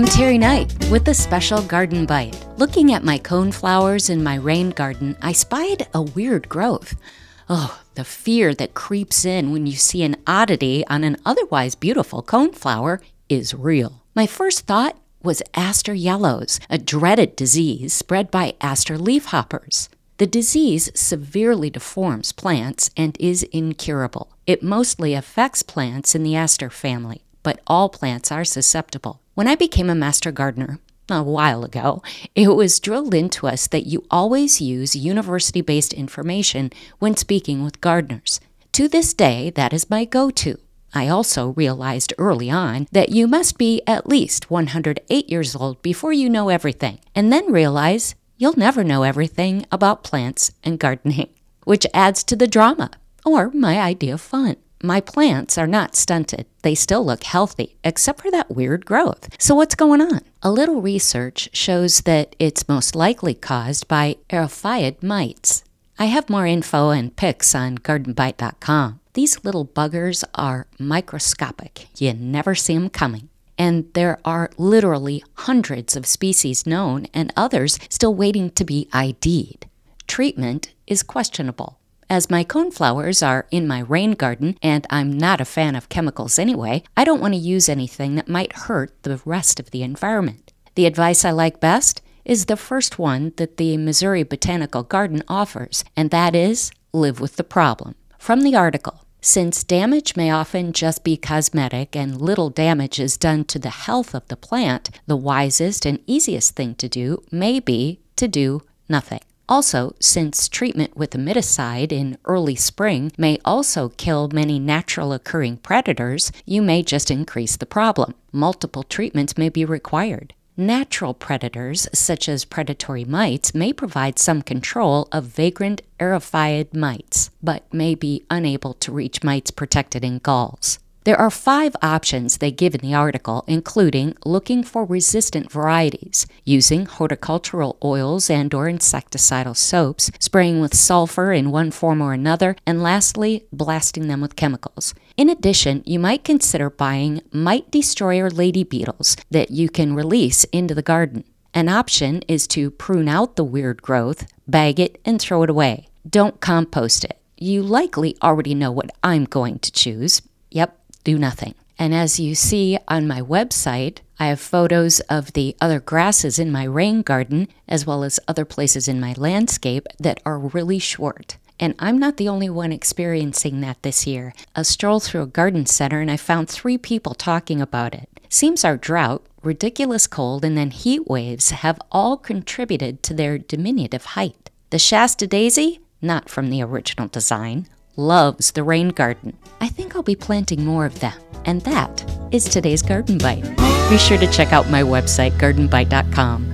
I'm Terry Knight with a special garden bite. Looking at my coneflowers in my rain garden, I spied a weird growth. Oh, the fear that creeps in when you see an oddity on an otherwise beautiful coneflower is real. My first thought was aster yellows, a dreaded disease spread by aster leafhoppers. The disease severely deforms plants and is incurable. It mostly affects plants in the aster family, but all plants are susceptible. When I became a master gardener, a while ago, it was drilled into us that you always use university based information when speaking with gardeners. To this day, that is my go to. I also realized early on that you must be at least 108 years old before you know everything, and then realize you'll never know everything about plants and gardening, which adds to the drama, or my idea of fun. My plants are not stunted. They still look healthy, except for that weird growth. So, what's going on? A little research shows that it's most likely caused by eriophyid mites. I have more info and pics on gardenbite.com. These little buggers are microscopic. You never see them coming and there are literally hundreds of species known and others still waiting to be ID'd. Treatment is questionable. As my coneflowers are in my rain garden and I'm not a fan of chemicals anyway, I don't want to use anything that might hurt the rest of the environment. The advice I like best is the first one that the Missouri Botanical Garden offers, and that is live with the problem. From the article, since damage may often just be cosmetic and little damage is done to the health of the plant, the wisest and easiest thing to do may be to do nothing. Also, since treatment with miticide in early spring may also kill many natural occurring predators, you may just increase the problem. Multiple treatments may be required. Natural predators, such as predatory mites, may provide some control of vagrant eriophyid mites, but may be unable to reach mites protected in galls. There are five options they give in the article, including looking for resistant varieties, using horticultural oils and or insecticidal soaps, spraying with sulfur in one form or another, and lastly, blasting them with chemicals. In addition, you might consider buying mite destroyer lady beetles that you can release into the garden. An option is to prune out the weird growth, bag it, and throw it away. Don't compost it. You likely already know what I'm going to choose. Yep, do nothing. And as you see on my website, I have photos of the other grasses in my rain garden, as well as other places in my landscape that are really short. And I'm not the only one experiencing that this year. A stroll through a garden center, and I found three people talking about it. Seems our drought, ridiculous cold, and then heat waves have all contributed to their diminutive height. The Shasta daisy, not from the original design, loves the rain garden. I think I'll be planting more of them. And that is today's Garden Bite. Be sure to check out my website, gardenbite.com.